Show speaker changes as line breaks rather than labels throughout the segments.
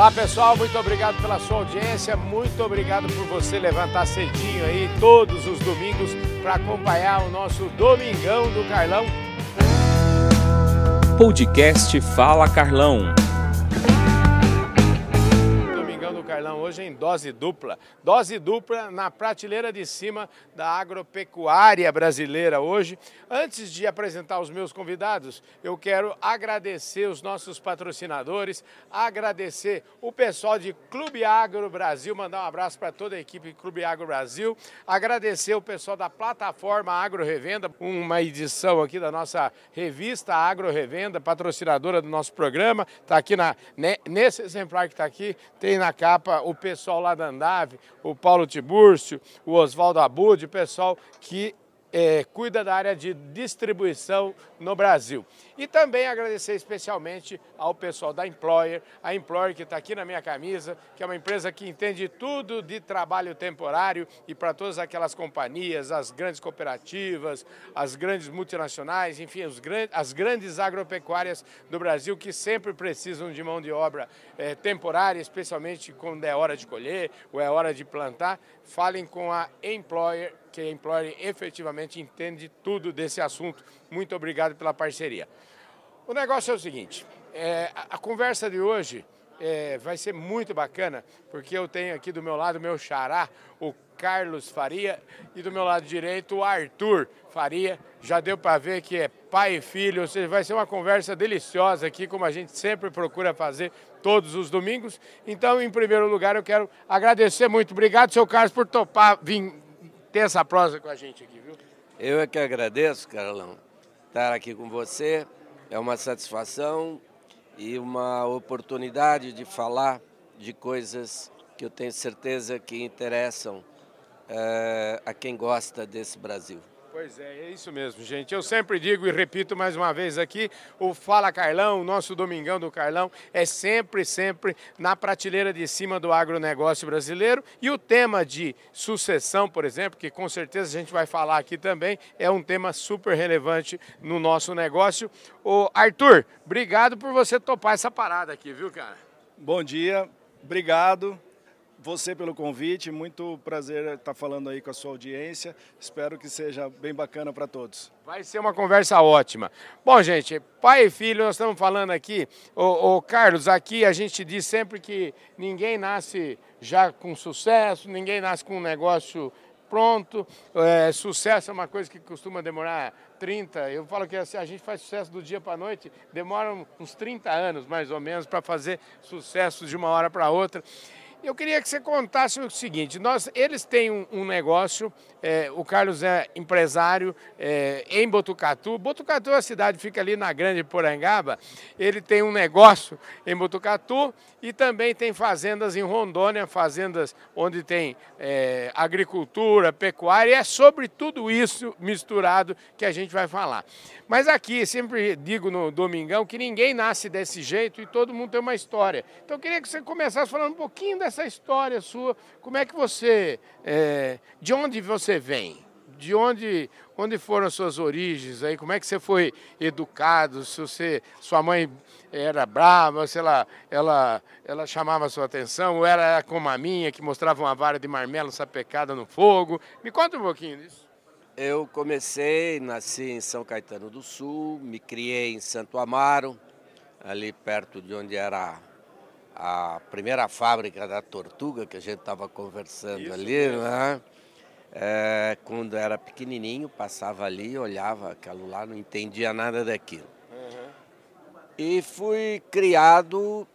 Olá pessoal, muito obrigado pela sua audiência, muito obrigado por você levantar cedinho aí todos os domingos para acompanhar o nosso Domingão do Carlão.
Podcast Fala Carlão.
Carlão hoje em dose dupla. Dose dupla na prateleira de cima da agropecuária brasileira hoje. Antes de apresentar os meus convidados, eu quero agradecer os nossos patrocinadores, agradecer o pessoal de Clube Agro Brasil, mandar um abraço para toda a equipe Clube Agro Brasil, agradecer o pessoal da plataforma Agro Revenda, uma edição aqui da nossa revista Agro Revenda, patrocinadora do nosso programa, está aqui na, nesse exemplar que está aqui, tem na capa o pessoal lá da Andave, o Paulo Tibúrcio, o Oswaldo Abud, o pessoal que é, cuida da área de distribuição no Brasil. E também agradecer especialmente ao pessoal da Employer, a Employer que está aqui na minha camisa, que é uma empresa que entende tudo de trabalho temporário e para todas aquelas companhias, as grandes cooperativas, as grandes multinacionais, enfim, as grandes agropecuárias do Brasil que sempre precisam de mão de obra é, temporária, especialmente quando é hora de colher ou é hora de plantar. Falem com a Employer, que a Employer efetivamente entende tudo desse assunto. Muito obrigado pela parceria. O negócio é o seguinte, é, a, conversa de hoje é, vai ser muito bacana, porque eu tenho aqui do meu lado meu xará, o Carlos Faria, e do meu lado direito o Arthur Faria. Já deu para ver que é pai e filho, ou seja, vai ser uma conversa deliciosa aqui, como a gente sempre procura fazer todos os domingos. Então, em primeiro lugar, eu quero agradecer muito. Obrigado, seu Carlos, por topar vir ter essa prosa com a gente aqui, viu?
Eu é que agradeço, Carlão, estar aqui com você é uma satisfação e uma oportunidade de falar de coisas que eu tenho certeza que interessam é, a quem gosta desse Brasil.
Pois é, é isso mesmo, gente. Eu sempre digo e repito mais uma vez aqui, o Fala Carlão, o nosso Domingão do Carlão, é sempre, sempre na prateleira de cima do agronegócio brasileiro. E o tema de sucessão, por exemplo, que com certeza a gente vai falar aqui também, é um tema super relevante no nosso negócio. O Arthur, obrigado por você topar essa parada aqui, viu, cara?
Bom dia, obrigado você pelo convite, muito prazer estar falando aí com a sua audiência. Espero que seja bem bacana para todos.
Vai ser uma conversa ótima. Bom, gente, pai e filho, nós estamos falando aqui. O, Carlos, aqui a gente diz sempre que ninguém nasce já com sucesso, ninguém nasce com um negócio pronto. É, sucesso é uma coisa que costuma demorar 30. Eu falo que assim, a gente faz sucesso do dia para a noite, demora uns 30 anos mais ou menos para fazer sucesso de uma hora para outra. Eu queria que você contasse o seguinte: nós, eles têm um, um negócio, é, o Carlos é empresário é, em Botucatu. Botucatu, a cidade fica ali na Grande Porangaba. Ele tem um negócio em Botucatu e também tem fazendas em Rondônia, fazendas onde tem é, agricultura, pecuária. E é sobre tudo isso misturado que a gente vai falar. Mas aqui, sempre digo no Domingão que ninguém nasce desse jeito e todo mundo tem uma história. Então eu queria que você começasse falando um pouquinho dessa história sua. Como é que você. É, de onde você vem? De onde, onde foram as suas origens aí? Como é que você foi educado? Se você, sua mãe era brava, se ela, ela, ela chamava a sua atenção, ou era como a minha, que mostrava uma vara de marmelo sapecada no fogo. Me conta um pouquinho disso.
Eu comecei, nasci em São Caetano do Sul, me criei em Santo Amaro, ali perto de onde era a primeira fábrica da Tortuga, que a gente estava conversando Isso ali, né? É, quando era pequenininho, passava ali, olhava aquilo lá, não entendia nada daquilo. Uhum. E fui criado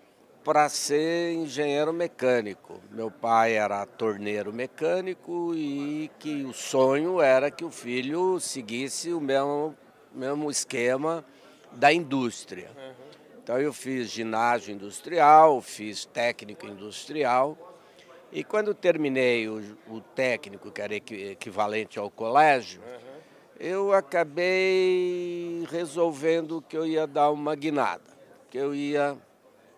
para ser engenheiro mecânico. Meu pai era torneiro mecânico e que o sonho era que o filho seguisse o mesmo, mesmo esquema da indústria. Então eu fiz ginásio industrial, fiz técnico industrial e quando terminei o, o técnico, que era equivalente ao colégio, eu acabei resolvendo que eu ia dar uma guinada, que eu ia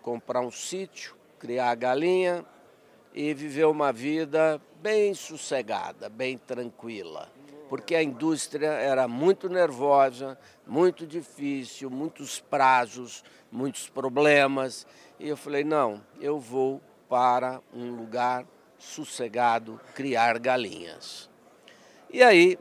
comprar um sítio, criar galinha e viver uma vida bem sossegada, bem tranquila. Porque a indústria era muito nervosa, muito difícil, muitos prazos, muitos problemas. E eu falei: não, eu vou para um lugar sossegado criar galinhas. E aí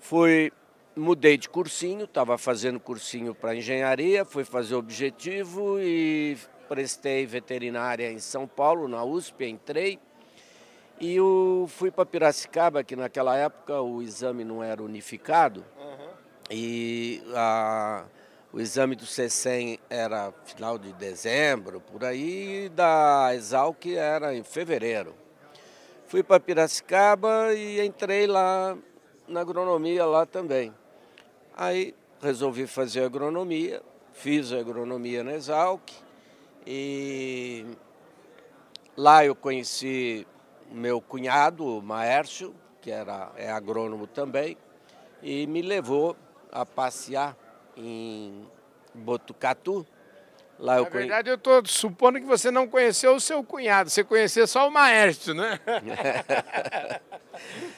fui, mudei de cursinho, estava fazendo cursinho para engenharia, fui fazer objetivo e prestei veterinária em São Paulo, na USP, entrei. E eu fui para Piracicaba, que naquela época o exame não era unificado. Uhum. E a, o exame do CECEM era final de dezembro, por aí, e da Exalc era em fevereiro. Fui para Piracicaba e entrei lá na agronomia lá também. Aí resolvi fazer agronomia, fiz agronomia na Exalc e lá eu conheci meu cunhado, o Maércio, que era, é agrônomo também, e me levou a passear em Botucatu.
Lá eu Na verdade, eu estou supondo que você não conheceu o seu cunhado, você conheceu só o Maércio, né?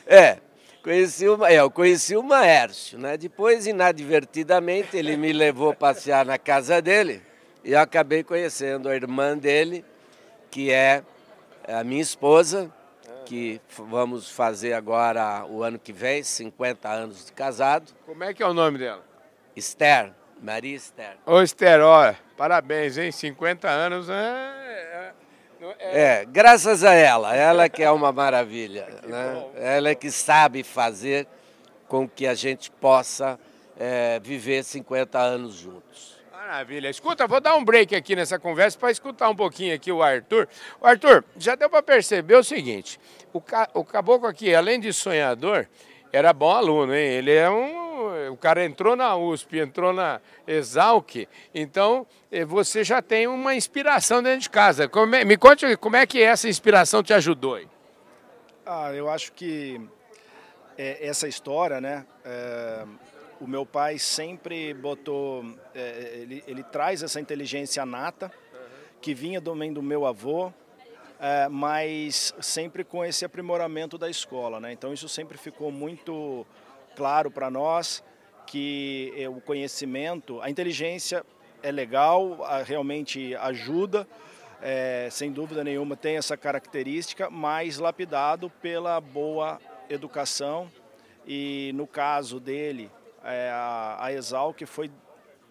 é, conheci o, é, eu conheci o Maércio, né? Depois, inadvertidamente, ele me levou a passear na casa dele e eu acabei conhecendo a irmã dele, que é a minha esposa, que vamos fazer agora o ano que vem, 50 anos de casado.
Como é que é o nome dela?
Esther, Maria Esther.
Ô Esther, olha, parabéns, hein? 50 anos é,
é... É, é, graças a ela, ela que é uma maravilha. né? Ela é que sabe fazer com que a gente possa é, viver 50 anos juntos.
Maravilha. Escuta, vou dar um break aqui nessa conversa para escutar um pouquinho aqui o Arthur. O Arthur, já deu para perceber o seguinte: o, ca... o caboclo aqui, além de sonhador, era bom aluno, hein? Ele é um. O cara entrou na USP, entrou na Exalc, então eh, você já tem uma inspiração dentro de casa. É... Me conte como é que essa inspiração te ajudou aí.
Ah, eu acho que é, essa história, né? É o meu pai sempre botou, é, ele, ele, traz essa inteligência nata, que vinha também do meu avô, é, mas sempre com esse aprimoramento da escola. Né? Então isso sempre ficou muito claro para nós, que é, o conhecimento, a inteligência é legal, realmente ajuda, é, sem dúvida nenhuma tem essa característica, mas lapidado pela boa educação e no caso dele, é, a, a Exalc foi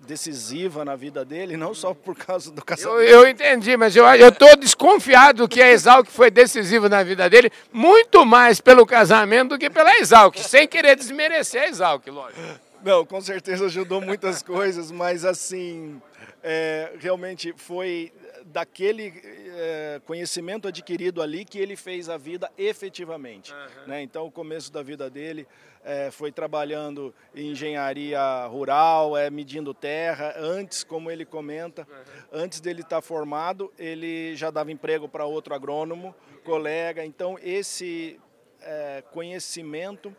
decisiva na vida dele, não só por causa do casamento.
Eu, eu entendi, mas eu estou desconfiado que a Exalc foi decisiva na vida dele, muito mais pelo casamento do que pela Exalc, sem querer desmerecer a Exalc, lógico.
Não, com certeza ajudou muitas coisas, mas assim, é, realmente foi daquele é, conhecimento adquirido ali que ele fez a vida efetivamente. Uhum. Né? Então, o começo da vida dele é, foi trabalhando em engenharia rural, é, medindo terra. Antes, como ele comenta, uhum. antes dele estar tá formado, ele já dava emprego para outro agrônomo, colega. Então, esse é, conhecimento,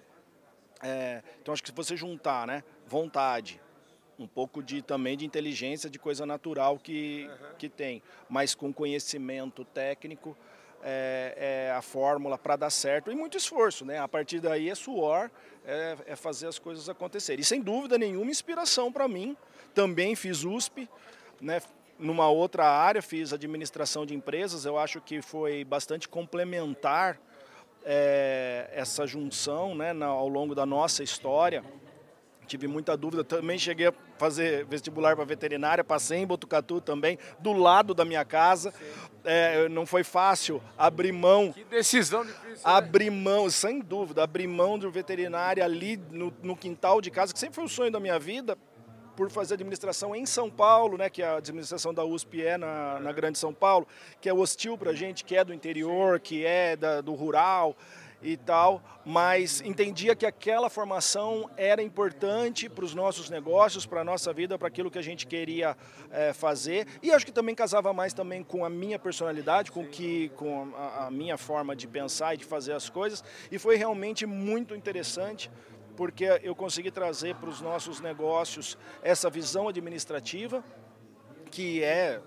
é, então acho que se você juntar, né, vontade, um pouco de também de inteligência, de coisa natural que, uhum. que tem, mas com conhecimento técnico é, é a fórmula para dar certo e muito esforço, né? A partir daí é suor, é, é fazer as coisas acontecerem. E sem dúvida nenhuma inspiração para mim. Também fiz USP, né? Numa outra área fiz administração de empresas. Eu acho que foi bastante complementar é, essa junção, né? Na, ao longo da nossa história tive muita dúvida. Também cheguei a fazer vestibular para veterinária, passei em Botucatu também, do lado da minha casa. É, não foi fácil abrir mão.
Que decisão difícil.
Abrir mão, sem dúvida, abrir mão de veterinária ali no, no quintal de casa, que sempre foi um sonho da minha vida, por fazer administração em São Paulo, né, que a administração da USP é na, na Grande São Paulo, que é hostil para a gente, que é do interior, que é da, do rural e tal, mas entendia que aquela formação era importante para os nossos negócios, para a nossa vida, para aquilo que a gente queria é, fazer. E acho que também casava mais também com a minha personalidade, com que com a, a minha forma de pensar e de fazer as coisas. E foi realmente muito interessante porque eu consegui trazer para os nossos negócios essa visão administrativa que é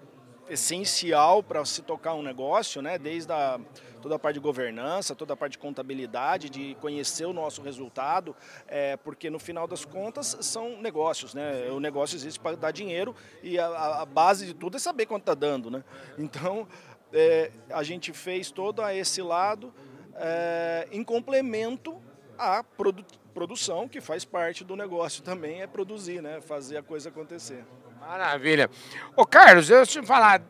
essencial para se tocar um negócio, né? Desde a, toda a parte de governança, toda a parte de contabilidade, de conhecer o nosso resultado, é, porque no final das contas são negócios, né? O negócio existe para dar dinheiro e a, a, base de tudo é saber quanto está dando, né? Então é, a gente fez todo esse lado é, em complemento à produ produção, que faz parte do negócio também, é produzir, né? Fazer a coisa acontecer.
Maravilha. Ô Carlos, eu te falar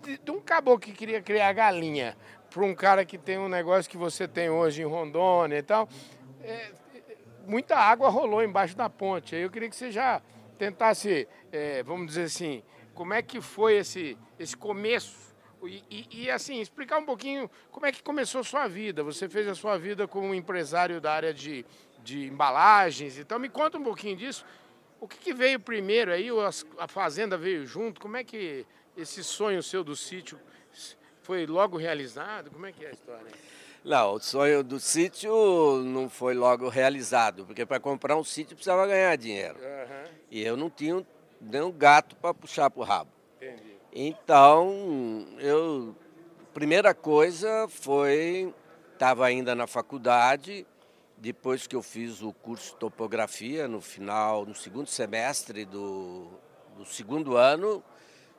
de, de um caboclo que queria criar galinha para um cara que tem um negócio que você tem hoje em Rondônia e tal, é, muita água rolou embaixo da ponte. Eu queria que você já tentasse, é, vamos dizer assim, como é que foi esse, esse começo e, e, e, assim, explicar um pouquinho como é que começou a sua vida. Você fez a sua vida como empresário da área de, de embalagens, então me conta um pouquinho disso o que, que veio primeiro aí? A fazenda veio junto? Como é que esse sonho seu do sítio foi logo realizado? Como é que é a história?
Não, o sonho do sítio não foi logo realizado, porque para comprar um sítio precisava ganhar dinheiro. Uhum. E eu não tinha nem um gato para puxar para o rabo. Entendi. Então, eu. Primeira coisa foi. Estava ainda na faculdade, depois que eu fiz o curso de topografia, no final, no segundo semestre do, do segundo ano,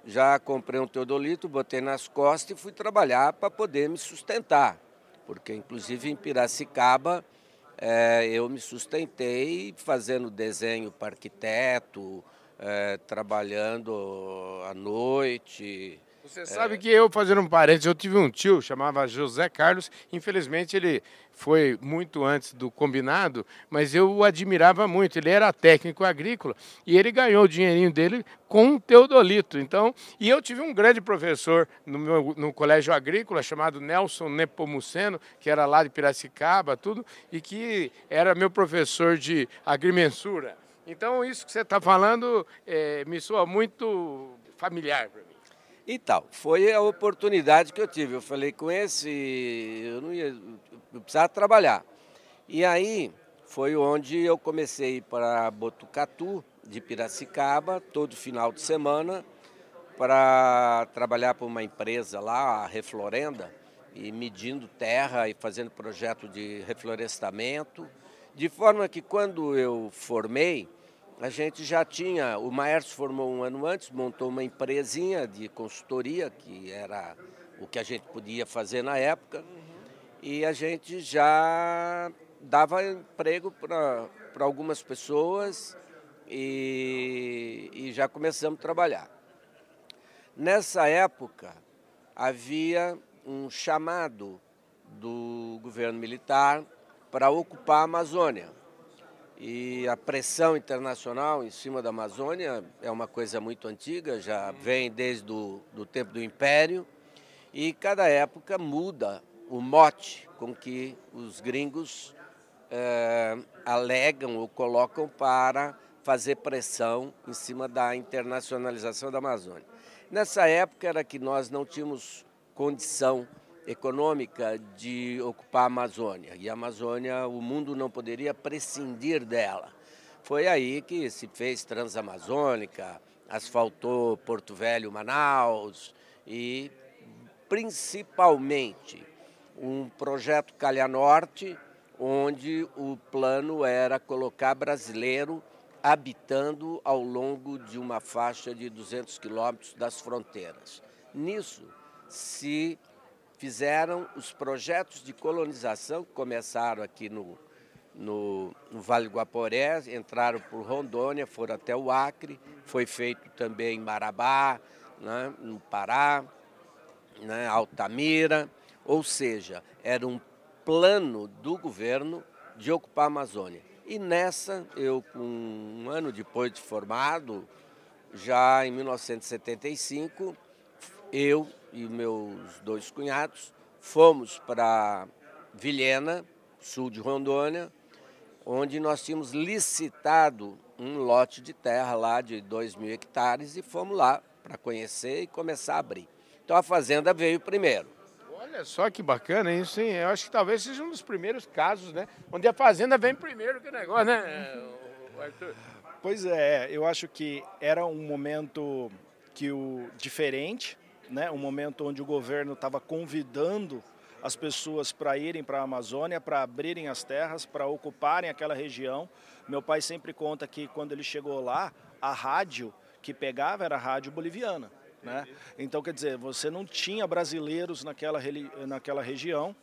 já comprei um teodolito, botei nas costas e fui trabalhar para poder me sustentar. Porque, inclusive, em Piracicaba, é, eu me sustentei fazendo desenho para arquiteto, é, trabalhando à noite,
você sabe que eu, fazendo um parênteses, eu tive um tio, chamava José Carlos, infelizmente ele foi muito antes do combinado, mas eu o admirava muito, ele era técnico agrícola e ele ganhou o dinheirinho dele com um teodolito, então, e eu tive um grande professor no, meu, no colégio agrícola, chamado Nelson Nepomuceno, que era lá de Piracicaba, tudo, e que era meu professor de agrimensura. Então, isso que você está falando é, me soa muito familiar para mim.
E tal, foi a oportunidade que eu tive. Eu falei, com esse, eu não ia, eu precisava trabalhar. E aí foi onde eu comecei para Botucatu, de Piracicaba, todo final de semana, para trabalhar para uma empresa lá, a Reflorenda, e medindo terra e fazendo projeto de reflorestamento. De forma que quando eu formei, a gente já tinha, o Maerso formou um ano antes, montou uma empresinha de consultoria, que era o que a gente podia fazer na época, uhum. e a gente já dava emprego para algumas pessoas e, e já começamos a trabalhar. Nessa época, havia um chamado do governo militar para ocupar a Amazônia. E a pressão internacional em cima da Amazônia é uma coisa muito antiga, já vem desde o do tempo do Império, e cada época muda o mote com que os gringos é, alegam ou colocam para fazer pressão em cima da internacionalização da Amazônia. Nessa época era que nós não tínhamos condição econômica de ocupar a Amazônia. E a Amazônia, o mundo não poderia prescindir dela. Foi aí que se fez Transamazônica, asfaltou Porto Velho, Manaus e principalmente um projeto Calha Norte, onde o plano era colocar brasileiro habitando ao longo de uma faixa de 200 quilômetros das fronteiras. Nisso se fizeram os projetos de colonização que começaram aqui no, no, no, Vale Guaporé, entraram por Rondônia, foram até o Acre, foi feito também em Marabá, né, no Pará, né, Altamira, ou seja, era um plano do governo de ocupar a Amazônia. E nessa, eu um ano depois de formado, já em 1975, eu e meus dois cunhados fomos para Vilhena, sul de Rondônia, onde nós tínhamos licitado um lote de terra lá de 2 mil hectares e fomos lá para conhecer e começar a abrir. Então a fazenda veio primeiro.
Olha só que bacana isso, hein? Eu acho que talvez seja um dos primeiros casos, né? Onde a fazenda vem primeiro que o negócio, né,
Arthur? Pois é, eu acho que era um momento que o diferente, né, um momento onde o governo estava convidando as pessoas para irem para a Amazônia, para abrirem as terras, para ocuparem aquela região. Meu pai sempre conta que quando ele chegou lá, a rádio que pegava era a rádio boliviana. Né? Então, quer dizer, você não tinha brasileiros naquela, naquela região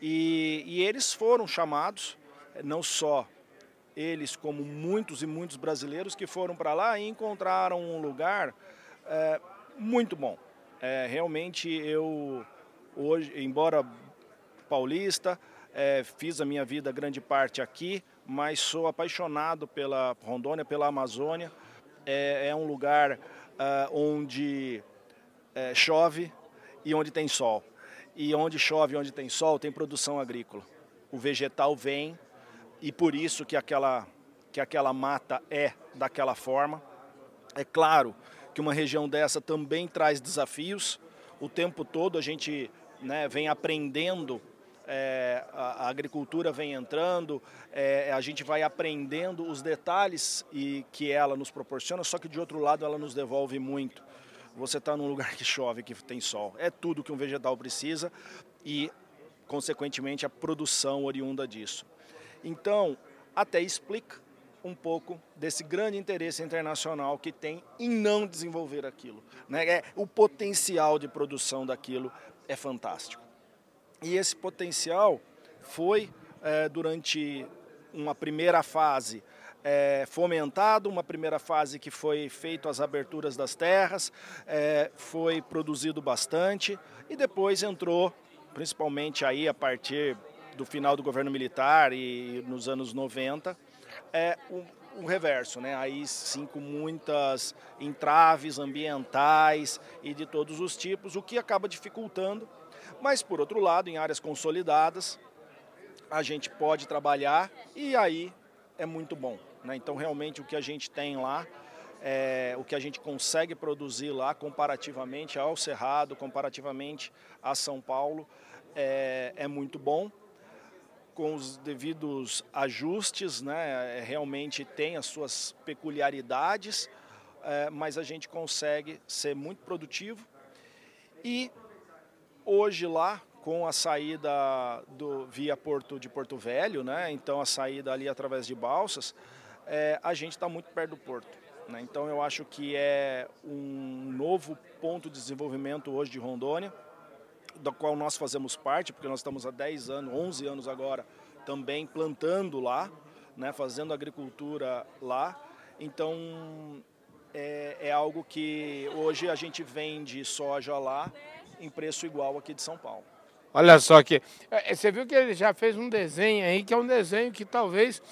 e, e eles foram chamados, não só eles, como muitos e muitos brasileiros que foram para lá e encontraram um lugar é, muito bom. É, realmente eu hoje, embora paulista, é, fiz a minha vida grande parte aqui, mas sou apaixonado pela Rondônia, pela Amazônia. É, é um lugar uh, onde é, chove e onde tem sol. E onde chove e onde tem sol tem produção agrícola. O vegetal vem e por isso que aquela, que aquela mata é daquela forma. É claro que uma região dessa também traz desafios. O tempo todo a gente né, vem aprendendo, é, a, a, agricultura vem entrando, é, a gente vai aprendendo os detalhes e que ela nos proporciona, só que de outro lado ela nos devolve muito. Você está num lugar que chove, que tem sol. É tudo que um vegetal precisa e, consequentemente, a produção oriunda disso. Então, até explica um pouco desse grande interesse internacional que tem em não desenvolver aquilo. Né? É, o potencial de produção daquilo é fantástico. E esse potencial foi, é, durante uma primeira fase, é, fomentado, uma primeira fase que foi feito as aberturas das terras, é, foi produzido bastante e depois entrou, principalmente aí a partir do final do governo militar e nos anos 90, é o, reverso, né? Aí sim com muitas entraves ambientais e de todos os tipos, o que acaba dificultando. Mas por outro lado, em áreas consolidadas, a gente pode trabalhar e aí é muito bom. Né? Então realmente o que a gente tem lá é, o que a gente consegue produzir lá comparativamente ao Cerrado, comparativamente a São Paulo, é, é muito bom com os devidos ajustes, né? É, realmente tem as suas peculiaridades, é, mas a gente consegue ser muito produtivo. E hoje lá, com a saída do, via Porto de Porto Velho, né? então a saída ali através de balsas, é, a gente está muito perto do porto. Né? Então eu acho que é um novo ponto de desenvolvimento hoje de Rondônia da qual nós fazemos parte, porque nós estamos há 10 anos, 11 anos agora, também plantando lá, né, fazendo agricultura lá. Então, é, é algo que hoje a gente vende soja lá em preço igual aqui de São Paulo.
Olha só que é, você viu que ele já fez um desenho aí que é um desenho que talvez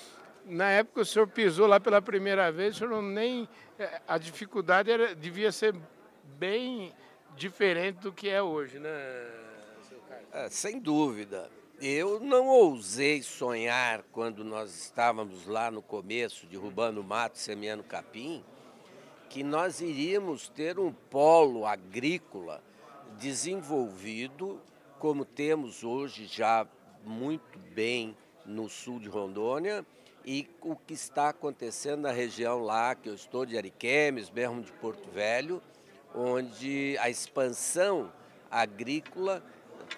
na época o senhor pisou lá pela primeira vez, o senhor nem é, a dificuldade era, devia ser bem diferente do que é hoje, né,
seu Carlos? É, sem dúvida. Eu não ousei sonhar quando nós estávamos lá no começo, derrubando mato, semeando capim, que nós iríamos ter um polo agrícola desenvolvido, como temos hoje já muito bem no sul de Rondônia, e o que está acontecendo na região lá, que eu estou de Ariquemes, mesmo de Porto Velho, onde a expansão agrícola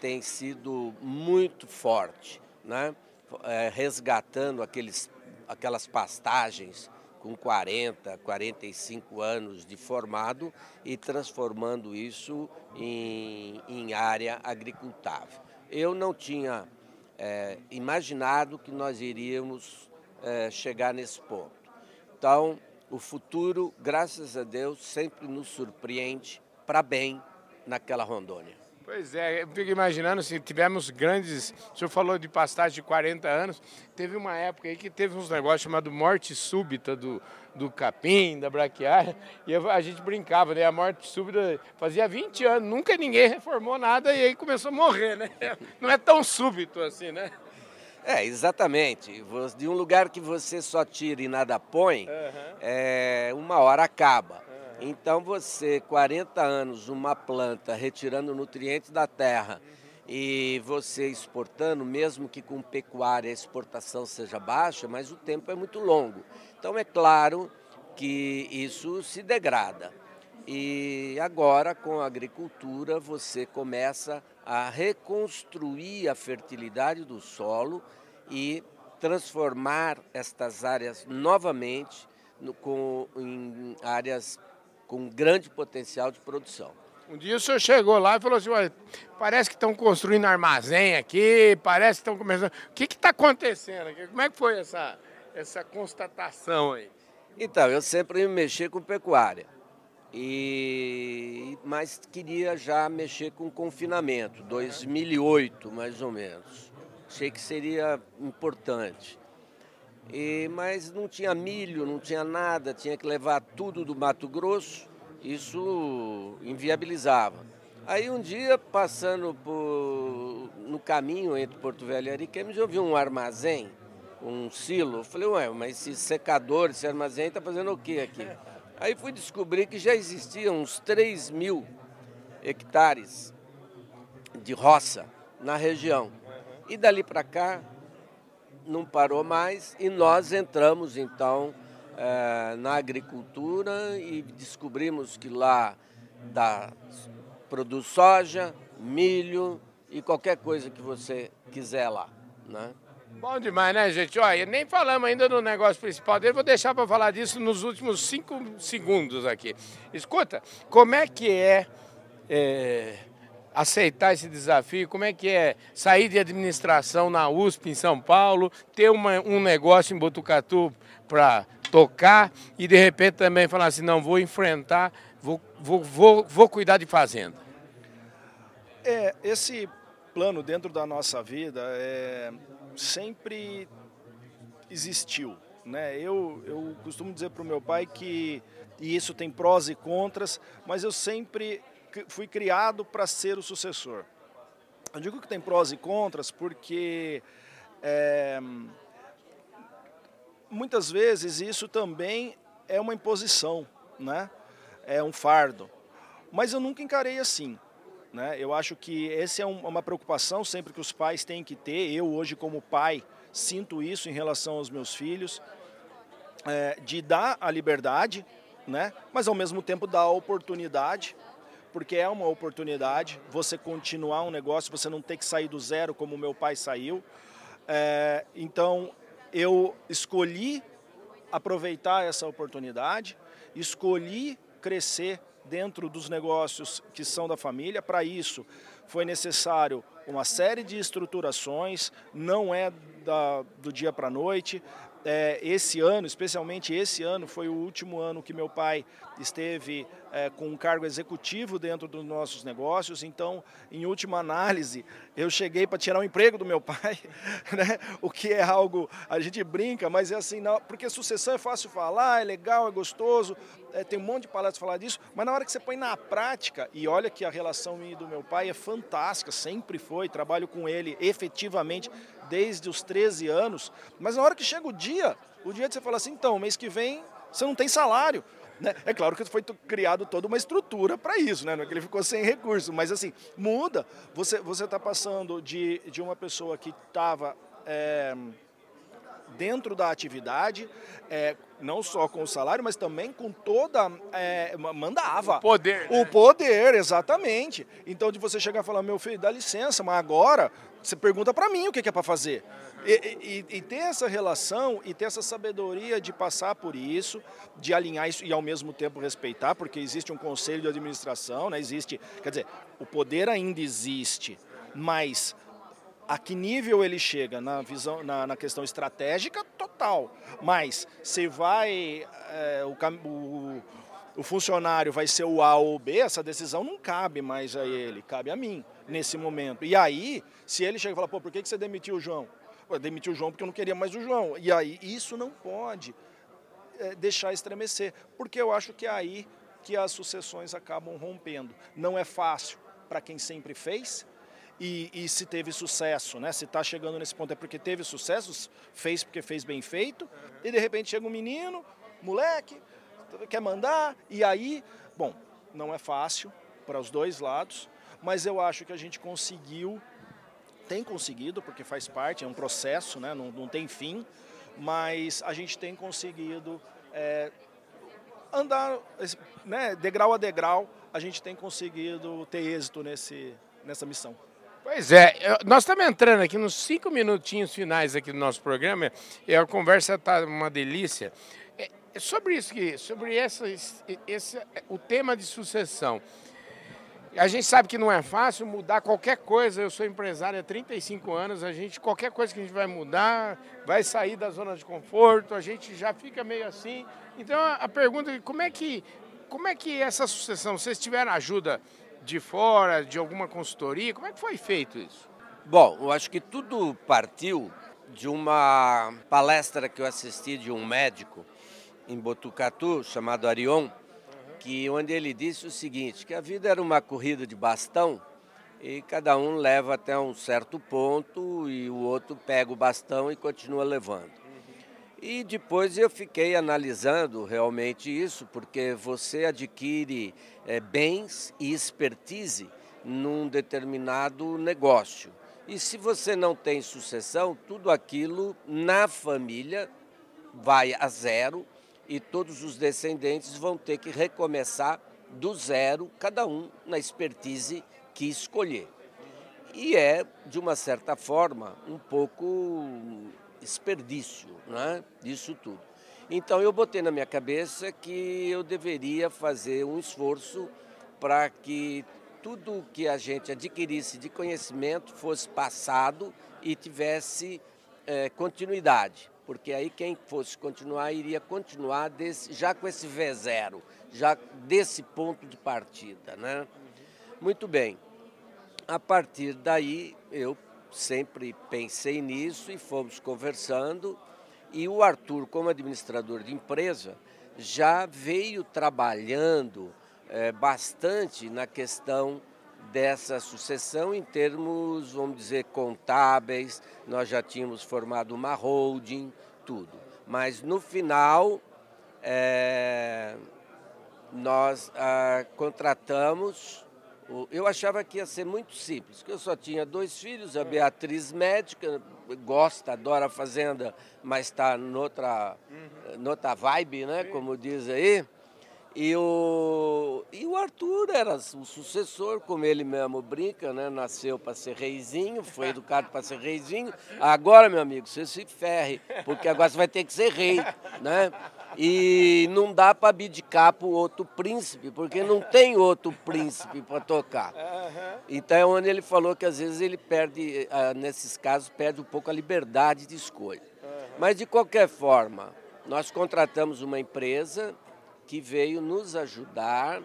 tem sido muito forte, né? É, resgatando aqueles, aquelas pastagens com 40, 45 anos de formado e transformando isso em, em área agricultável. Eu não tinha é, imaginado que nós iríamos é, chegar nesse ponto. Então, o futuro, graças a Deus, sempre nos surpreende para bem naquela Rondônia.
Pois é, eu fico imaginando, se tivemos grandes. O senhor falou de pastagem de 40 anos, teve uma época aí que teve uns negócios chamados morte súbita do, do capim, da braquiária, e a gente brincava, né? A morte súbita fazia 20 anos, nunca ninguém reformou nada e aí começou a morrer, né? Não é tão súbito assim, né?
É, exatamente. De um lugar que você só tira e nada põe, uhum. é, uma hora acaba. Uhum. Então você, 40 anos, uma planta retirando nutrientes da terra uhum. e você exportando, mesmo que com pecuária a exportação seja baixa, mas o tempo é muito longo. Então é claro que isso se degrada. E agora, com a agricultura, você começa a reconstruir a fertilidade do solo e transformar estas áreas novamente no, com, em áreas com grande potencial de produção.
Um dia o senhor chegou lá e falou assim, parece que estão construindo armazém aqui, parece que estão começando... O que está acontecendo aqui? Como é que foi essa, essa constatação aí?
Então, eu sempre me mexi com pecuária, e, mas queria já mexer com confinamento, 2008 mais ou menos. Achei que seria importante. E, mas não tinha milho, não tinha nada, tinha que levar tudo do Mato Grosso, isso inviabilizava. Aí um dia, passando por, no caminho entre Porto Velho e Ariquemes, eu vi um armazém, um silo. Eu falei, ué, mas esse secador, esse armazém está fazendo o que aqui? Aí fui descobrir que já existiam uns 3 mil hectares de roça na região. E dali para cá, não parou mais e nós entramos então é, na agricultura e descobrimos que lá dá, produz soja, milho e qualquer coisa que você quiser lá. Né?
Bom demais, né, gente? Olha, nem falamos ainda do negócio principal dele, vou deixar para falar disso nos últimos cinco segundos aqui. Escuta, como é que é, é aceitar esse desafio? Como é que é sair de administração na USP em São Paulo, ter uma, um negócio em Botucatu para tocar e de repente também falar assim, não, vou enfrentar, vou, vou, vou, vou cuidar de fazenda?
É, esse plano dentro da nossa vida é, sempre existiu. Né? Eu, eu costumo dizer para o meu pai que, e isso tem prós e contras, mas eu sempre fui criado para ser o sucessor. Eu digo que tem prós e contras porque é, muitas vezes isso também é uma imposição, né? é um fardo. Mas eu nunca encarei assim. Né? Eu acho que essa é uma preocupação sempre que os pais têm que ter. Eu hoje como pai sinto isso em relação aos meus filhos, é, de dar a liberdade, né? mas ao mesmo tempo dar a oportunidade porque é uma oportunidade você continuar um negócio, você não ter que sair do zero como meu pai saiu. É, então eu escolhi aproveitar essa oportunidade, escolhi crescer dentro dos negócios que são da família. Para isso foi necessário uma série de estruturações, não é da, do dia para a noite. É, esse ano, especialmente esse ano, foi o último ano que meu pai esteve é, com um cargo executivo dentro dos nossos negócios. Então, em última análise, eu cheguei para tirar o emprego do meu pai, né? o que é algo, a gente brinca, mas é assim, não, porque sucessão é fácil falar, é legal, é gostoso, é, tem um monte de palestras falar disso, mas na hora que você põe na prática, e olha que a relação do meu pai é fantástica, sempre foi, trabalho com ele efetivamente desde os 13 anos, mas na hora que chega o dia, o dia de você falar assim, então, mês que vem você não tem salário, né? É claro que foi criado toda uma estrutura para isso, né? não é que ele ficou sem recurso, mas assim, muda. Você está passando de, de uma pessoa que estava é, dentro da atividade, é, não só com o salário, mas também com toda. É, mandava.
O poder.
Né? O poder, exatamente. Então, de você chegar e falar, meu filho, dá licença, mas agora você pergunta para mim o que é para fazer. E, e, e, ter essa relação e ter essa sabedoria de passar por isso, de alinhar isso e ao mesmo tempo respeitar, porque existe um conselho de administração, né? existe, quer dizer, o poder ainda existe, mas a que nível ele chega na visão, na, na questão estratégica, total. Mas se vai é, o, o, o funcionário vai ser o A ou o B, essa decisão não cabe mais a ele, cabe a mim nesse momento. E aí, se ele chega e fala, pô, por que você demitiu o João? demitiu o João porque eu não queria mais o João. E aí isso não pode é, deixar estremecer, porque eu acho que é aí que as sucessões acabam rompendo. Não é fácil para quem sempre fez, e, e, se teve sucesso, né? Se está chegando nesse ponto é porque teve sucesso, fez porque fez bem feito, e de repente chega um menino, moleque, quer mandar, e aí, bom, não é fácil para os dois lados, mas eu acho que a gente conseguiu tem conseguido, porque faz parte, é um processo, né? não, não tem fim, mas a gente tem conseguido é, andar, né, degrau a degrau, a gente tem conseguido ter êxito nesse, nessa missão.
Pois é, nós estamos entrando aqui nos cinco minutinhos finais aqui do nosso programa e a conversa está uma delícia. É, sobre isso que, sobre essa, esse, o tema de sucessão. A gente sabe que não é fácil mudar qualquer coisa. Eu sou empresário há 35 anos. A gente, qualquer coisa que a gente vai mudar, vai sair da zona de conforto. A gente já fica meio assim. Então a pergunta é como é que, como é que essa sucessão? Vocês tiveram ajuda de fora, de alguma consultoria? Como é que foi feito isso?
Bom, eu acho que tudo partiu de uma palestra que eu assisti de um médico em Botucatu, chamado Arion, que onde ele disse o seguinte, que a vida era uma corrida de bastão e cada um leva até um certo ponto e o outro pega o bastão e continua levando. E depois eu fiquei analisando realmente isso, porque você adquire é, bens e expertise num determinado negócio. E se você não tem sucessão, tudo aquilo na família vai a zero e todos os descendentes vão ter que recomeçar do zero, cada um na expertise que escolher. E é, de uma certa forma, um pouco desperdício né, disso tudo. Então eu botei na minha cabeça que eu deveria fazer um esforço para que tudo que a gente adquirisse de conhecimento fosse passado e tivesse é, continuidade, porque aí quem fosse continuar iria continuar desse, já com esse V0, já desse ponto de partida. Né? Muito bem. A partir daí eu sempre pensei nisso e fomos conversando. E o Arthur, como administrador de empresa, já veio trabalhando é, bastante na questão dessa sucessão em termos, vamos dizer, contábeis. Nós já tínhamos formado uma holding, tudo. Mas no final, é, nós ah, contratamos eu achava que ia ser muito simples, porque eu só tinha dois filhos, a Beatriz médica, gosta, adora a fazenda, mas está noutra, uhum. noutra vibe, né, como diz aí. E o, e o Arthur era o sucessor, como ele mesmo brinca, né? Nasceu para ser reizinho, foi educado para ser reizinho. Agora, meu amigo, você se ferre, porque agora você vai ter que ser rei, né? E não dá para abdicar para o outro príncipe, porque não tem outro príncipe para tocar. Então é onde ele falou que às vezes ele perde, ah, nesses casos, perde um pouco a liberdade de escolha. Mas de qualquer forma, nós contratamos uma empresa que veio nos ajudar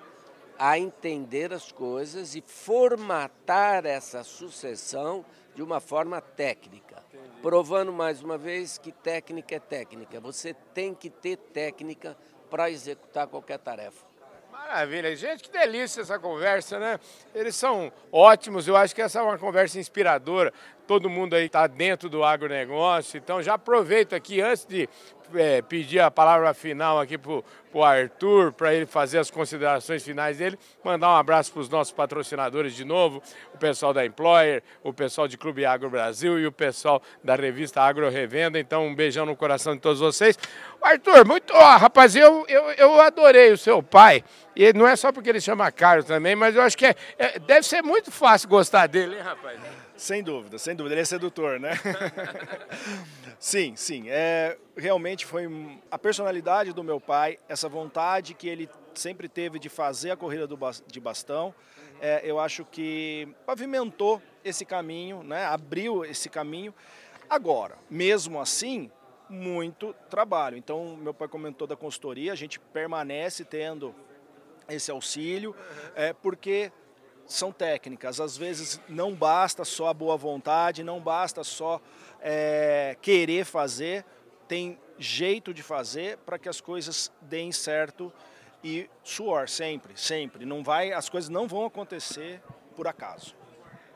a entender as coisas e formatar essa sucessão de uma forma técnica. Entendi. Provando mais uma vez que técnica é técnica. Você tem que ter técnica para executar qualquer tarefa.
Maravilha. Gente, que delícia essa conversa, né? Eles são ótimos. Eu acho que essa é uma conversa inspiradora. Todo mundo aí está dentro do agronegócio. Então já aproveito aqui, antes de é, pedir a palavra final aqui para o Arthur, para ele fazer as considerações finais dele, mandar um abraço para os nossos patrocinadores de novo, o pessoal da Employer, o pessoal de Clube Agro Brasil e o pessoal da revista Agro Revenda. Então, um beijão no coração de todos vocês. Arthur, muito. Ó, rapaz, eu, eu, eu adorei o seu pai. E não é só porque ele chama Carlos também, mas eu acho que é, é deve ser muito fácil gostar dele, hein, rapaz?
Sem dúvida, sem dúvida. Ele é sedutor, né? sim, sim. É, realmente foi a personalidade do meu pai, essa vontade que ele sempre teve de fazer a corrida do, de bastão. É, eu acho que pavimentou esse caminho, né? abriu esse caminho. Agora, mesmo assim, muito trabalho. Então, meu pai comentou da consultoria, a gente permanece tendo esse auxílio, é, porque são técnicas. Às vezes não basta só a boa vontade, não basta só é, querer fazer, tem jeito de fazer para que as coisas deem certo e suor sempre, sempre. Não vai, as coisas não vão acontecer por acaso.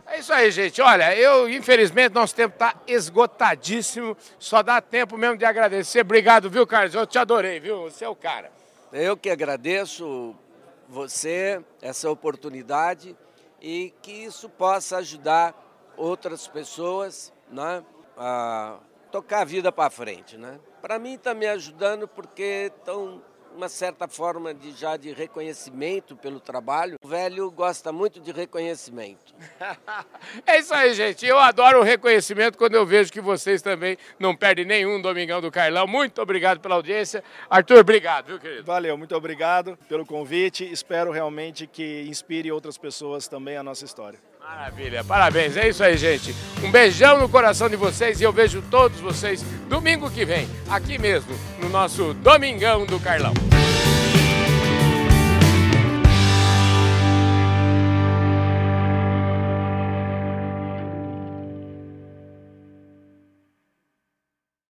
É isso aí, gente. Olha, eu, infelizmente, nosso tempo está esgotadíssimo. Só dá tempo mesmo de agradecer. Obrigado, viu, Carlos? Eu te adorei, viu? Você é o cara.
Eu que agradeço você, essa oportunidade e que isso possa ajudar outras pessoas né, a tocar a vida para frente. Né? Para mim está me ajudando porque estão uma certa forma de já de reconhecimento pelo trabalho. O velho gosta muito de reconhecimento.
é isso aí, gente. Eu adoro o reconhecimento quando eu vejo que vocês também não perdem nenhum Domingão do Carlão. Muito obrigado pela audiência. Arthur, obrigado, viu, querido?
Valeu, muito obrigado pelo convite. Espero realmente que inspire outras pessoas também a nossa história.
Maravilha, parabéns. É isso aí, gente. Um beijão no coração de vocês e eu vejo todos vocês domingo que vem, aqui mesmo, no nosso Domingão do Carlão.